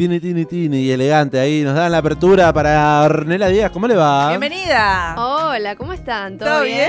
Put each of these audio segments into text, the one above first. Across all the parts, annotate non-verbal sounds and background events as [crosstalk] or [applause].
Tini, tini, tini, elegante ahí. Nos dan la apertura para Ornella Díaz. ¿Cómo le va? Bienvenida. Hola, ¿cómo están? ¿Todo, ¿Todo bien?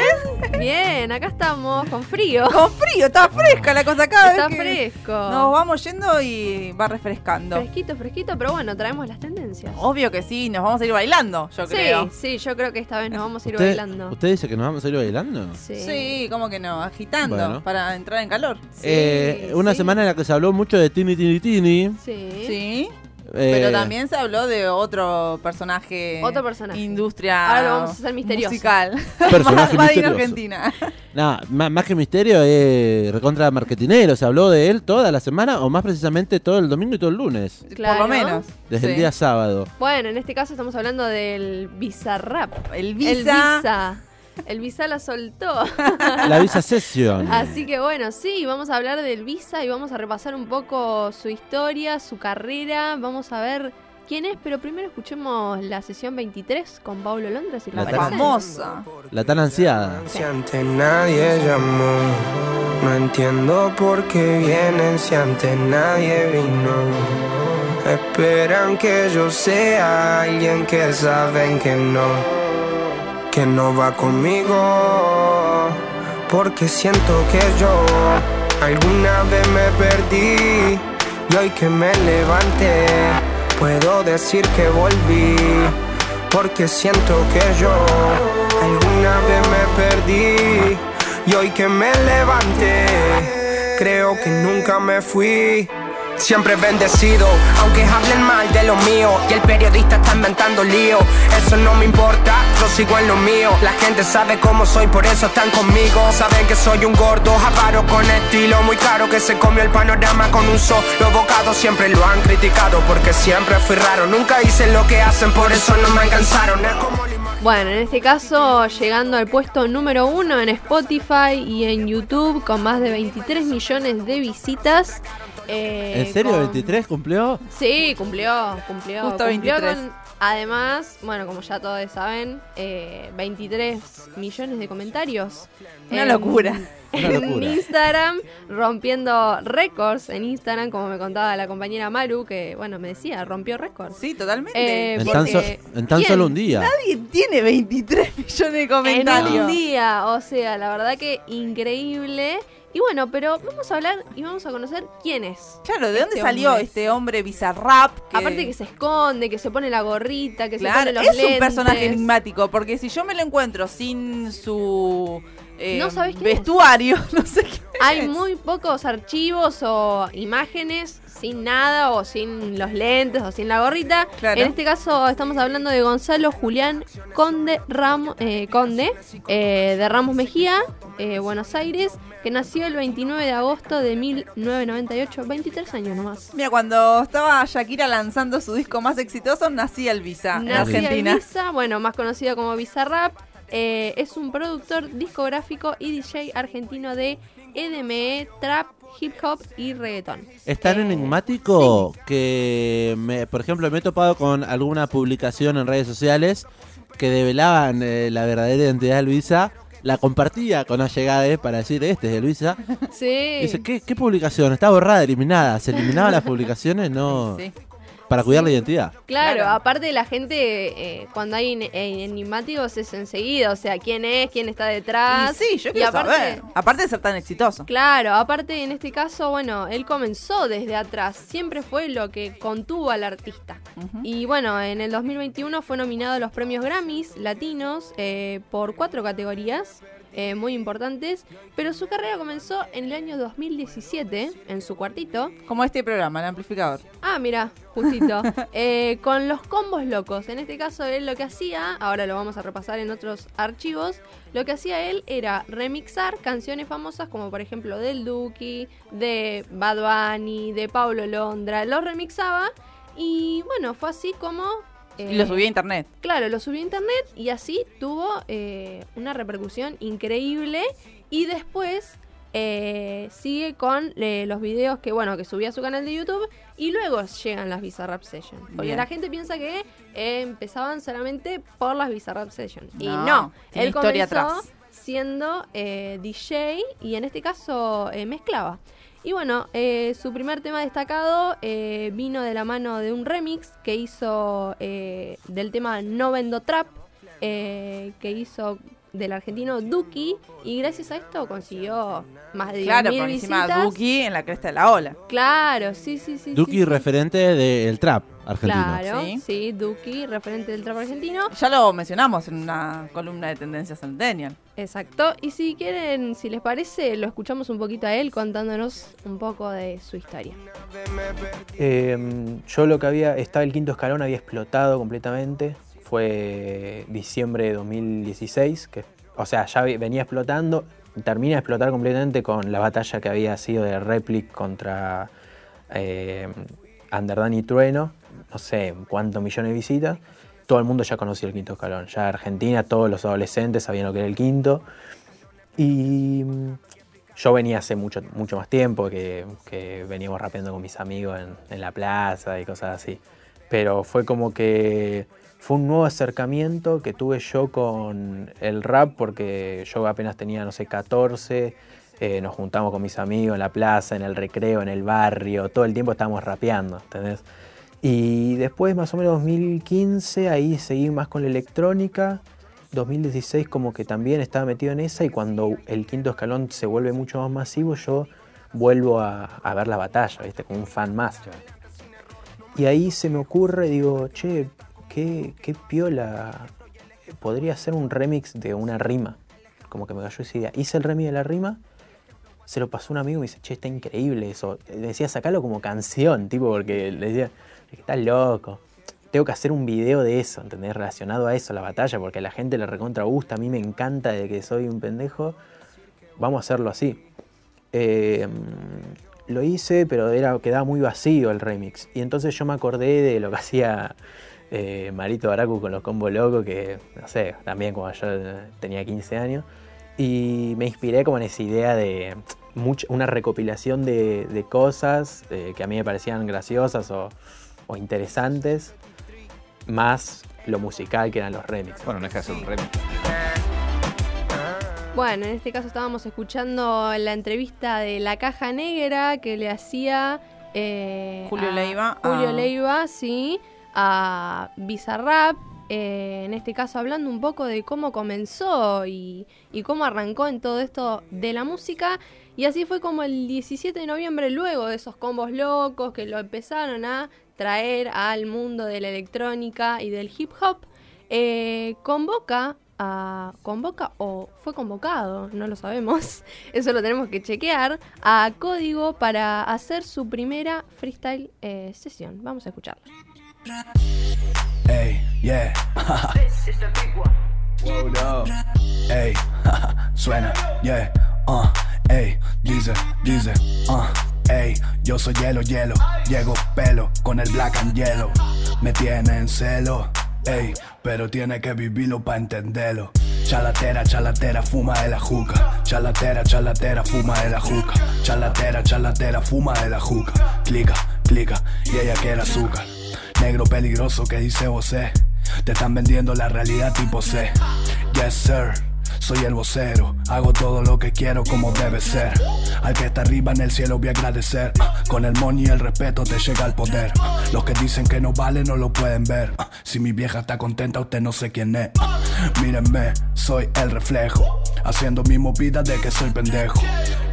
Bien, acá estamos con frío. Con frío, está fresca la cosa acá. Está fresco. Nos vamos yendo y va refrescando. Fresquito, fresquito, pero bueno, traemos las tendencias. Obvio que sí, nos vamos a ir bailando, yo sí, creo. sí, yo creo que esta vez nos vamos a ir ¿Usted, bailando. ¿Usted dice que nos vamos a ir bailando? Sí. Sí, ¿cómo que no? Agitando Bueno. para entrar en calor. Sí, Eh, una sí. semana en la que se habló mucho de Tini, Tini, Tini. Sí. Sí. Eh, Pero también se habló de otro personaje. Otro personaje. Industria. Ahora lo vamos a hacer misterioso. Musical. [laughs] Personaje in misterioso. Argentina. [laughs] Nah, más que misterio, eh, recontra marketinero. Se habló de él toda la semana, o más precisamente todo el domingo y todo el lunes. Claro. Por lo menos. Desde el día sábado. Bueno, en este caso estamos hablando del Bizarrap. El El Visa. El Visa la soltó. [laughs] La Visa Session. Así que bueno, sí, vamos a hablar del Visa y vamos a repasar un poco su historia, su carrera. Vamos a ver quién es, pero primero escuchemos la sesión 23 con Paulo Londres y La la tan- Famosa. La tan ansiada. Si antes nadie llamó, no entiendo por qué vienen si antes nadie vino. Esperan que yo sea alguien que saben que no, que no va conmigo. Porque siento que yo alguna vez me perdí y hoy que me levanté, puedo decir que volví. Porque siento que yo alguna vez me perdí y hoy que me levanté, creo que nunca me fui. Siempre bendecido, aunque hablen mal de lo mío y el periodista está inventando lío. Eso no me importa, yo sigo en lo mío. La gente sabe cómo soy, por eso están conmigo. Saben que soy un gordo, avaro con estilo muy caro que se comió el panorama con un solo bocado. Siempre lo han criticado porque siempre fui raro. Nunca hice lo que hacen, por eso no me alcanzaron. Es como. Bueno, en este caso llegando al puesto número uno en Spotify y en YouTube con más de 23 millones de visitas. Eh, ¿En serio? con- ¿23 cumplió? Sí, cumplió, cumplió. Justo cumplió 23. con- además, bueno, como ya todos saben, eh, 23 millones de comentarios. Una En- locura. [laughs] Una En locura. Instagram, rompiendo récords en Instagram, como me contaba la compañera Maru, que, bueno, me decía, rompió récords. Sí, totalmente. Eh, En porque- tan, so- en tan ¿quién? solo un día. Nadie tiene 23 millones de comentarios. En un día, o sea, la verdad que increíble. Y bueno, pero vamos a hablar y vamos a conocer quién es. Claro, ¿de dónde Este salió hombre. este hombre bizarrap? que- Aparte que se esconde, que se pone la gorrita, que se pone los es lentes. un personaje enigmático, porque si yo me lo encuentro sin su eh, No sabes quién es. vestuario, [laughs] no sé qué Hay es. muy pocos archivos o imágenes sin nada o sin los lentes o sin la gorrita. Claro. En este caso estamos hablando de Gonzalo Julián Conde, Ramo- eh, Conde eh, de Ramos Mejía, eh, Buenos Aires, que nació el 29 de agosto de 1998, 23 años nomás. Mira, cuando estaba Shakira lanzando su disco más exitoso, nacía el Visa en Argentina. Ibiza, bueno, más conocido como Bizarrap. Eh, es un productor discográfico y DJ argentino de EDME, trap, hip hop y reggaetón. Es tan Eh, enigmático que, me- por ejemplo, me he topado con alguna publicación en redes sociales que develaban eh, la verdadera identidad de Luisa. La compartía con allegades para decir, este es de Luisa. [laughs] Sí. Y dice, ¿qué, qué publicación? Está borrada, eliminada. ¿Se eliminaban las [laughs] publicaciones? No. Sí. Para cuidar la identidad. Claro, Claro. aparte la gente, eh, cuando hay en- en- enigmáticos es enseguida, o sea, quién es, quién está detrás. Y sí, yo Y quiero aparte- saber. Aparte de ser tan exitoso. Claro, aparte en este caso, bueno, él comenzó desde atrás, siempre fue lo que contuvo al artista. Y bueno, en el 2021 fue nominado a los premios Grammys latinos eh, por cuatro categorías eh, muy importantes, pero su carrera comenzó en el año 2017, en su cuartito. Como este programa, el amplificador. Ah, mira, justito. [laughs] eh, con los combos locos. En este caso, él lo que hacía, ahora lo vamos a repasar en otros archivos, lo que hacía él era remixar canciones famosas como por ejemplo del Duki, de Bad Bunny, de Paulo Londra. Los remixaba y bueno, fue así como... Y lo subí a internet. Claro, lo subió a internet y así tuvo eh, una repercusión increíble. Y después eh, sigue con eh, los videos que, bueno, que subía a su canal de YouTube. Y luego llegan las Bizarrap Sessions. Porque Bien. la gente piensa que empezaban solamente por las Bizarrap Sessions. Y No, no, tiene él historia comenzó atrás. siendo eh, DJ y en este caso mezclaba. Y bueno, eh, su primer tema destacado eh, vino de la mano de un remix que hizo eh, del tema No Vendo Trap, eh, que hizo del argentino Duki, y gracias a esto consiguió más de Claro, 10.000 por encima visitas. Duki en la cresta de la ola. Claro, sí, sí, sí. Duki sí, sí. referente del trap argentino. Claro, Sí. sí. Duki, referente del trap argentino. Ya lo mencionamos en una columna de tendencias centennial. Exacto. Y si quieren, si les parece, lo escuchamos un poquito a él contándonos un poco de su historia. Eh, yo lo que había, estaba el quinto escalón, había explotado completamente. Fue diciembre de 2016, que, o sea, ya ve- venía explotando. Termina de explotar completamente con la batalla que había sido de Replic contra eh, y Trueno. No sé cuántos millones de visitas. Todo el mundo ya conocía el quinto escalón. Ya Argentina, todos los adolescentes sabían lo que era el quinto. Y mm, yo venía hace mucho, mucho más tiempo que, que veníamos rapeando con mis amigos en la plaza y cosas así. Pero fue como que fue un nuevo acercamiento que tuve yo con el rap porque yo apenas tenía, no sé, 14. eh, nos juntamos con mis amigos en la plaza, en el recreo, en el barrio. Todo el tiempo estábamos rapeando, ¿entendés? Y después, más o menos 2015, ahí seguí más con la electrónica. 2016 como que también estaba metido en esa y cuando el quinto escalón se vuelve mucho más masivo, yo vuelvo a, a ver la batalla, ¿viste? Como un fan más. Y ahí se me ocurre, digo, che, qué, qué piola, podría ser un remix de una rima. Como que me cayó esa idea. Hice el remix de la rima, se lo pasó un amigo y me dice, che, está increíble eso. Me decía, sacalo como canción, tipo, porque le decía, estás loco. Tengo que hacer un video de eso, ¿entendés? Relacionado a eso, la batalla, porque a la gente le recontra gusta, a mí me encanta de que soy un pendejo. Vamos a hacerlo así. Eh, lo hice, pero era, quedaba muy vacío el remix. Y entonces yo me acordé de lo que [laughs] hacía eh, Marito Baracu con los combos locos, que no sé, también cuando yo tenía 15 años. Y me inspiré como en esa idea de una recopilación de, de cosas eh, que a mí me parecían graciosas o, o interesantes, más lo musical que eran los remixes. Bueno, no deja de ser un remix. Bueno, en este caso estábamos escuchando la entrevista de La Caja Negra que le hacía eh, Julio a- Leiva Julio a- Leiva, sí, a Bizarrap. eh, en este caso hablando un poco de cómo comenzó y, cómo arrancó en todo esto de la música. Y así fue como el 17 de noviembre, luego de esos combos locos que lo empezaron a traer al mundo de la electrónica y del hip hop, eh, convoca a convoca o fue convocado, no lo sabemos, [laughs] eso lo tenemos que chequear, a Código para hacer su primera freestyle eh, sesión. Vamos a escucharlo. Ey, yeah. Hold up. Ey, suena, yeah. Uh, ey, dice, dice, uh, ey, yo soy hielo, hielo. Llego pelo con el black and yellow. Me tiene en celo, ey, pero tiene que vivirlo para entenderlo. Chalatera, chalatera, fuma de la juca. Chalatera, chalatera, fuma de la juca. Chalatera, chalatera, fuma de la juca. Clica, clica, y ella quiere azúcar. Negro peligroso que dice vocé. Te están vendiendo la realidad tipo C. Yes, sir. Soy el vocero, hago todo lo que quiero como debe ser. Al que está arriba en el cielo voy a agradecer. Con el money y el respeto te llega el poder. Los que dicen que no vale no lo pueden ver. Si mi vieja está contenta, usted no sé quién es. Mírenme, soy el reflejo. Haciendo mi movida de que soy pendejo.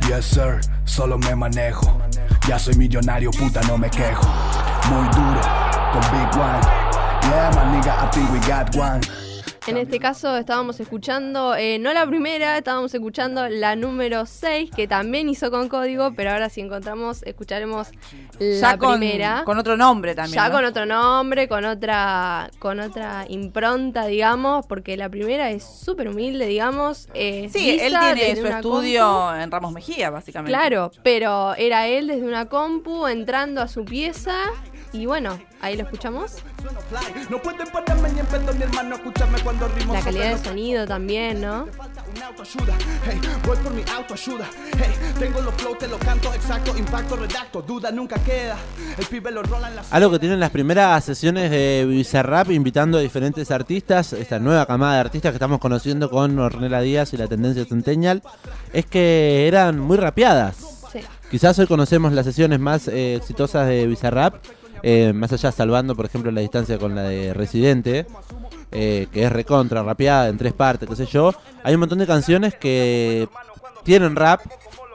Yes, sir, solo me manejo. Ya soy millonario, puta, no me quejo. Muy duro, con Big One. Yeah, my nigga, I think we got one. En este caso estábamos escuchando, eh, no la primera, estábamos escuchando la número 6, que también hizo con código, pero ahora si encontramos, escucharemos la ya con, primera. con otro nombre también. ya ¿no? con otro nombre, con otra, con otra impronta, digamos, porque la primera es súper humilde, digamos. eh, Sí, él tiene su estudio compu. en Ramos Mejía, básicamente. Claro, pero era él desde una compu entrando a su pieza y bueno, ahí lo escuchamos. La calidad de lo que sonido también, ¿no? falta una autoayuda. Hey, voy por mi autoayuda. Hey, tengo los flow, te lo canto exacto, impacto, redacto, duda nunca queda. El pibe lo rola en la Algo que tienen las primeras sesiones de Bizarrap invitando a diferentes artistas, esta nueva camada de artistas que estamos conociendo con Ornella Díaz y la tendencia Centennial, es que eran muy rapeadas. Sí. Quizás hoy conocemos las sesiones más eh, exitosas de Bizarrap, eh, más allá salvando, por ejemplo, la distancia con la de Residente, eh, que es recontra, rapeada en tres partes, qué sé yo. Hay un montón de canciones que tienen rap,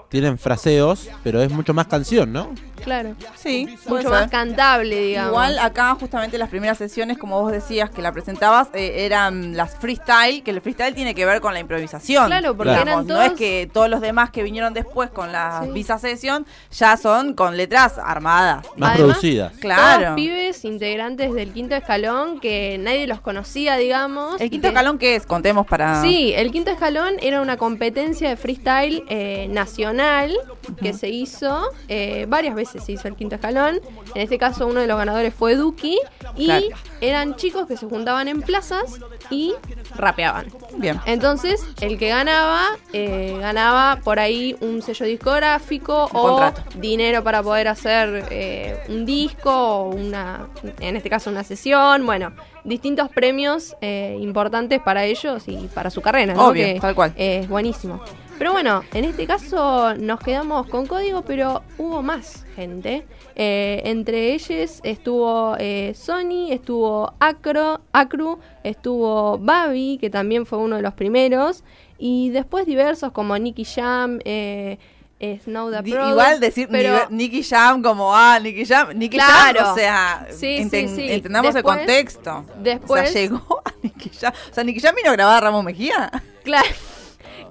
tienen fraseos, pero es mucho más canción, ¿no? Claro. Sí, Mucho más cantable, digamos. Igual acá justamente las primeras sesiones, como vos decías que la presentabas, eh, eran las freestyle, que el freestyle tiene que ver con la improvisación. Claro, porque Claro. eran No es que todos los demás que vinieron después con la Sí. Visa Session ya son con letras armadas. Más Además, producidas. Claro. Todos pibes integrantes del quinto escalón que nadie los conocía, digamos. ¿El quinto que- escalón qué es? Contemos para... Sí, el quinto escalón era una competencia de freestyle eh, nacional que se hizo, eh, varias veces se hizo el quinto escalón. En este caso uno de los ganadores fue Duki y Claro. eran chicos que se juntaban en plazas y rapeaban. Bien. Entonces, el que ganaba, eh, ganaba por ahí un sello discográfico o contrato. dinero para poder hacer eh, un disco o una, en este caso una sesión, bueno, distintos premios eh, importantes para ellos y para su carrera, ¿no? Obvio, Que tal cual. Es buenísimo. Pero bueno, en este caso nos quedamos con código, pero hubo más gente. Eh, entre ellos estuvo eh, Sony, estuvo Acro, Acru, estuvo Babi, que también fue uno de los primeros, y después diversos como Nicky Jam, eh, eh, Snow the Product, Igual decir pero- Nicky Jam como, ah, Nicky Jam, Nicky Claro. Jam, o sea, Sí, enten- sí, sí. entendamos Después- el contexto. después- O sea, llegó a Nicky Jam. O sea, Nicky Jam vino a grabar a Ramos Mejía. Claro,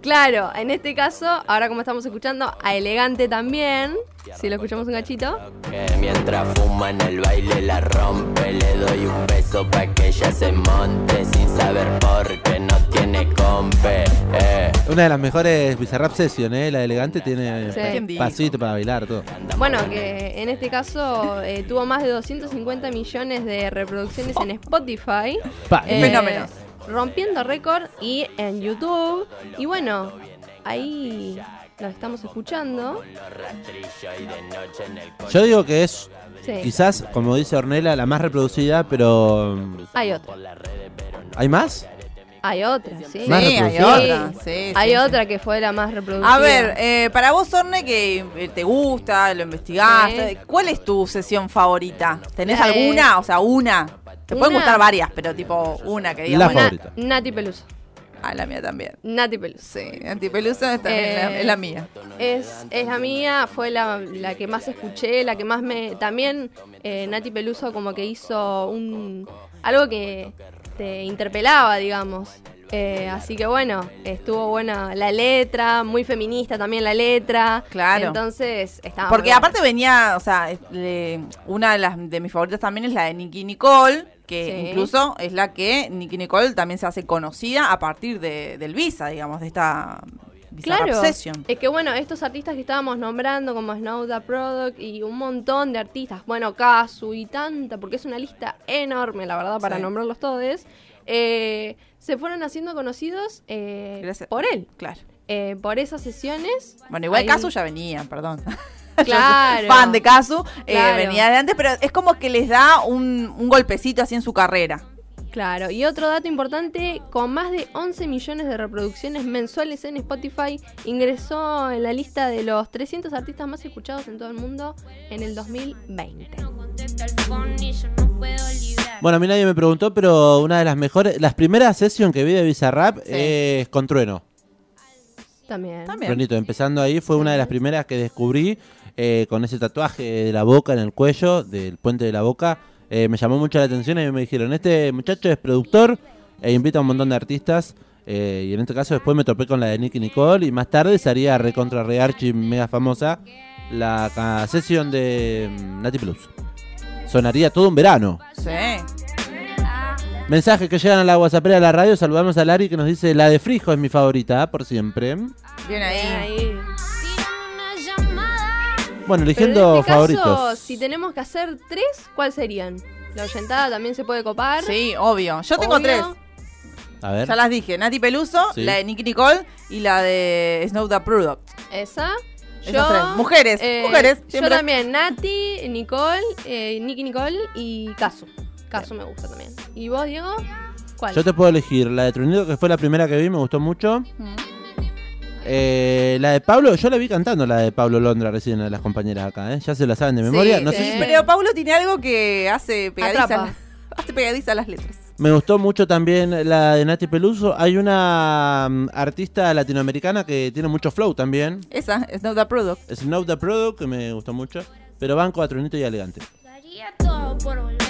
claro, en este caso, ahora como estamos escuchando, a Elegante también, si lo escuchamos un gachito. Que mientras fuma en el baile la rompe, le doy un beso pa' que ella se monte sin saber por qué no tiene compe. Eh. Una de las mejores Bizarrap Session, ¿eh? La de elegante tiene Sí. Pasito para bailar, todo. Bueno, que en este caso eh, tuvo más de 250 millones de reproducciones en Spotify. Pa, eh, Fenómeno. Rompiendo récord y en YouTube. Y bueno, ahí lo estamos escuchando. Yo digo que es Sí. quizás, como dice Ornella, la más reproducida, pero Hay otra. ¿hay más? Hay otra, sí. Más Sí, hay reproducida. otra. Sí, Hay sí, otra que fue la más reproducida. A ver, eh, para vos, Orne, que eh, te gusta, lo investigaste, ¿cuál es tu sesión favorita? ¿Tenés La de- alguna? O sea, una. Te pueden gustar varias, pero tipo una que La digamos. Na- favorita. Nati Peluso. Ah, la mía también. Nati Peluso. Sí, Antipeluso es, también Eh, la, es la mía. Es, es la mía, fue la, la que más escuché, la que más me... También eh, Nati Peluso como que hizo un algo que te interpelaba, digamos. Eh, así que bueno, estuvo buena la letra, muy feminista también la letra. Claro. Entonces estaba Porque aparte venía, o sea, le- una de las de mis favoritas también es la de Nicky Nicole, que Sí. incluso es la que Nicky Nicole también se hace conocida a partir de, del Visa, digamos, de esta Claro, es que bueno, estos artistas que estábamos nombrando como Snow the Product y un montón de artistas, bueno, Kazu y tanta, porque es una lista enorme, la verdad, para Sí. nombrarlos todos, eh, se fueron haciendo conocidos eh, por él, Claro. eh, por esas sesiones. Bueno, igual Casu ya venía, perdón. [laughs] Claro. Fan de Casu, eh, Claro. venía de antes, pero es como que les da un, un golpecito así en su carrera. Claro, y otro dato importante, con más de 11 millones de reproducciones mensuales en Spotify, ingresó en la lista de los 300 artistas más escuchados en todo el mundo en el 2020. Bueno, a mí nadie me preguntó, pero una de las mejores, las primeras sessions que vi de Bizarrap Sí. es con Trueno. También. También. Truenito, empezando ahí, fue una de las primeras que descubrí eh, con ese tatuaje de la boca en el cuello, del puente de la boca. Eh, me llamó mucho la atención y me dijeron, este muchacho es productor e invita a un montón de artistas. eh, y en este caso después me topé con la de Nicky Nicole y más tarde sería recontra re archi mega famosa la sesión de mm, Nati Plus. Sonaría todo un verano. Sí. Mensajes que llegan a la WhatsApp de la radio. Saludamos a Lari que nos dice la de Frijo es mi favorita por siempre. Bien ahí. Ahí. Bueno, eligiendo en este caso, favoritos. si tenemos que hacer tres, ¿cuál serían? La oyentada también se puede copar. Sí, obvio. Yo tengo Obvio. tres. A ver. Ya las dije. Nati Peluso, Sí. la de Nicky Nicole y la de Snow the Product. Esa. Yo, tres. Mujeres, eh, mujeres, Yo también, Nati, Nicole, eh, Nicky Nicole y Casu. Casu me gusta también. ¿Y vos, Diego? ¿Cuál? Yo te puedo elegir la de Trunito, que fue la primera que vi, me gustó mucho. Eh, la de Pablo, yo la vi cantando la de Pablo Londra recién a las compañeras acá, ¿eh? Ya se la saben de memoria. Sí, no sí, sé si Pero Paulo tiene algo que hace pegadiza, [laughs] hace pegadiza las letras. Me gustó mucho también la de Nati Peluso. Hay una mm, artista latinoamericana que tiene mucho flow también. Esa, Snow the Product. Snow the Product, que me gustó mucho. Pero banco a Tronito y Elegante. Daría todo por volver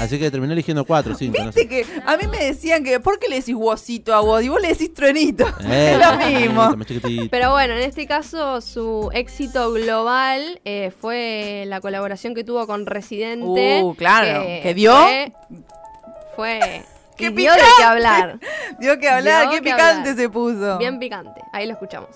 Así que terminé eligiendo cuatro, cinco, no Viste sé. que a mí me decían que, ¿por qué le decís vosito a vos? Y vos le decís truenito. Eh, [laughs] es lo mismo. Pero bueno, en este caso su éxito global eh, fue la colaboración que tuvo con Residente. Uh, claro, que dio- Fue. fue [laughs] ¡Qué dio de picante! qué hablar. Dio que hablar, Dio qué que picante hablar. se puso. Bien picante. Ahí lo escuchamos.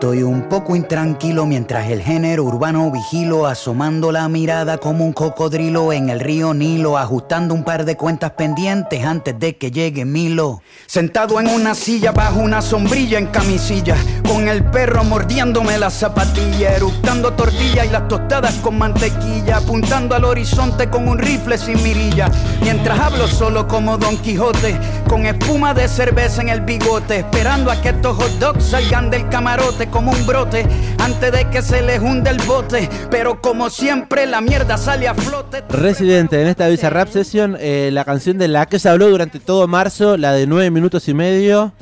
Estoy un poco intranquilo mientras el género urbano vigilo, asomando la mirada como un cocodrilo en el río Nilo, ajustando un par de cuentas pendientes antes de que llegue Milo. Sentado en una silla bajo una sombrilla en camisilla, con el perro mordiéndome la zapatilla, eructando tortilla y las tostadas con mantequilla, apuntando al horizonte con un rifle sin mirilla, mientras hablo solo como Don Quijote, con espuma de cerveza en el bigote, esperando a que estos hot dogs salgan del camarote como un brote, antes de que se les hunde el bote, pero como siempre la mierda sale a flote. Residente, en esta Bizarrap Session, eh, la canción de la que se habló durante todo marzo, la de nueve minutos y medio.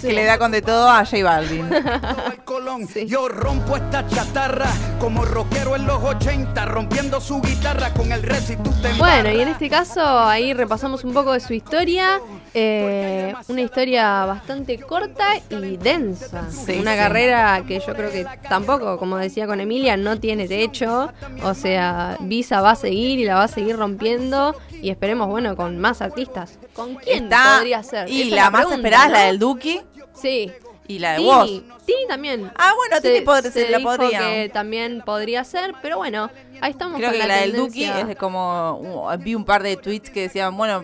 Que le da con de todo a J Balvin. [laughs] Todo el colón. Yo rompo esta chatarra como rockero en los 80, rompiendo su guitarra con el res y tú te Bueno, y en este caso ahí repasamos un poco de su historia. eh, una historia bastante corta y densa. Sí, una sí. carrera que yo creo que tampoco, como decía con Emilia, no tiene techo. O sea, Visa va a seguir y la va a seguir rompiendo. Y esperemos, bueno, con más artistas. ¿Con quién Está, podría ser? Y Esa la, más pregunta, esperada es la del Duki Sí. Y la de Tini, vos. Tini también. Ah, bueno, Tini pod- se la dijo podría. que también podría ser, pero bueno, ahí estamos Creo con que la, del tendencia. Duki es como. uh, vi un par de tweets que decían, bueno,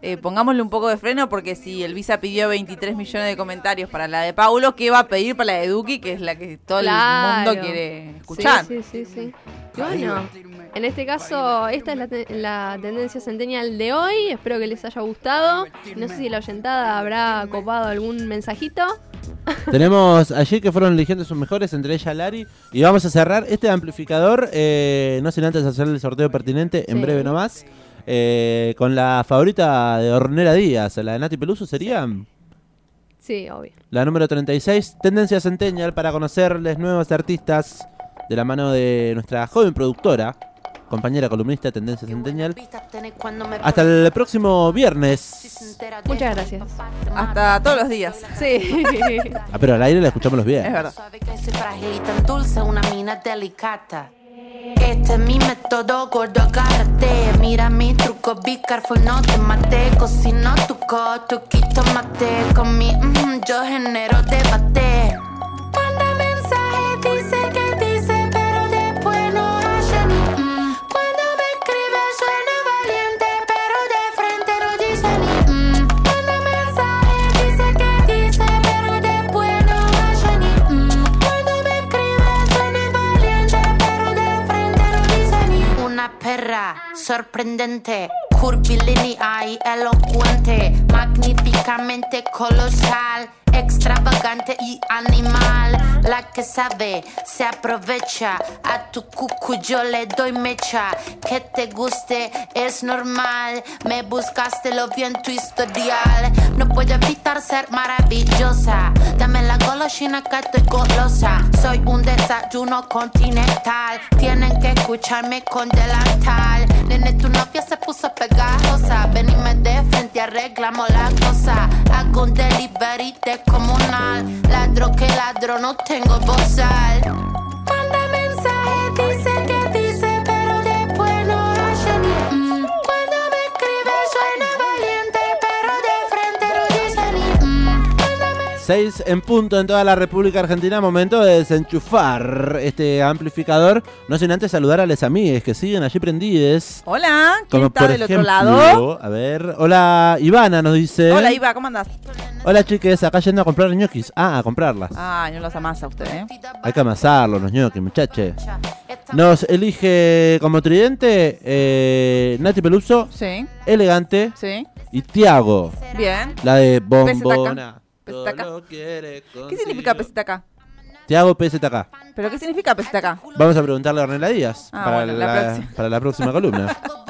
eh, pongámosle un poco de freno porque si el Visa pidió 23 millones de comentarios para la de Paulo, ¿qué va a pedir para la de Duki? Que es la que todo Claro. el mundo quiere escuchar. Sí, sí, sí, sí. Y bueno, en este caso, esta es la, te- la tendencia centennial de hoy. Espero que les haya gustado. No sé si la oyentada habrá copado algún mensajito. [laughs] Tenemos allí que fueron eligiendo sus mejores, entre ellas Lari. Y vamos a cerrar este amplificador, eh, no sin antes hacer el sorteo pertinente en Sí. breve nomás. eh, con la favorita de Hornera Díaz, la de Nati Peluso sería Sí, obvio. la número 36, Tendencia Centennial, para conocerles nuevos artistas de la mano de nuestra joven productora, compañera columnista de Tendencia Centennial. Hasta el próximo viernes. Muchas gracias. Hasta todos los días. Sí. [laughs] [laughs] Ah, pero al aire la escuchamos los Es viernes. verdad. Mina delicata. Este es mi método, gordo, agárrate. Mira mi truco, no te mate. Cocino tu coto, quito mate. Con mi mm, yo genero debate. Sorprendente, curvilínea y elocuente, magníficamente colosal extravagante y animal. La que sabe se aprovecha. A tu cucu yo le doy mecha. Que te guste es normal. Me buscaste, lo vi en tu historial. No puedo evitar ser maravillosa. Dame la golosina que estoy golosa. Soy un desayuno continental. Tienen que escucharme con delantal. Nene, tu novia se puso pegajosa. Venime de frente, arreglamos la cosa. Hago un delivery descomunal. Ladro que ladro, no tengo bozal. Manda mensaje, dice que 6 en punto en toda la República Argentina. Momento de desenchufar este amplificador. No sin antes saludar a las amigues que siguen allí prendides. Hola, ¿quién Como está por del otro lado? A ver, hola Ivana nos dice. Hola, Iva, ¿cómo andás? Hola chiques, acá yendo a comprar ñoquis. Ah, a comprarlas. Ay, no los amasa usted, ¿eh? Hay que amasarlos, los ñoquis, muchachos. Nos elige como tridente eh, Nati Peluso, Sí, Elegante sí. y Tiago. Bien. La de. Bombona. Quiere ¿Qué significa? Te hago PZK. ¿Pero qué significa PZK? Vamos a preguntarle a Ornella Díaz Ah, para, bueno, la la, próxima. para la próxima columna. [laughs]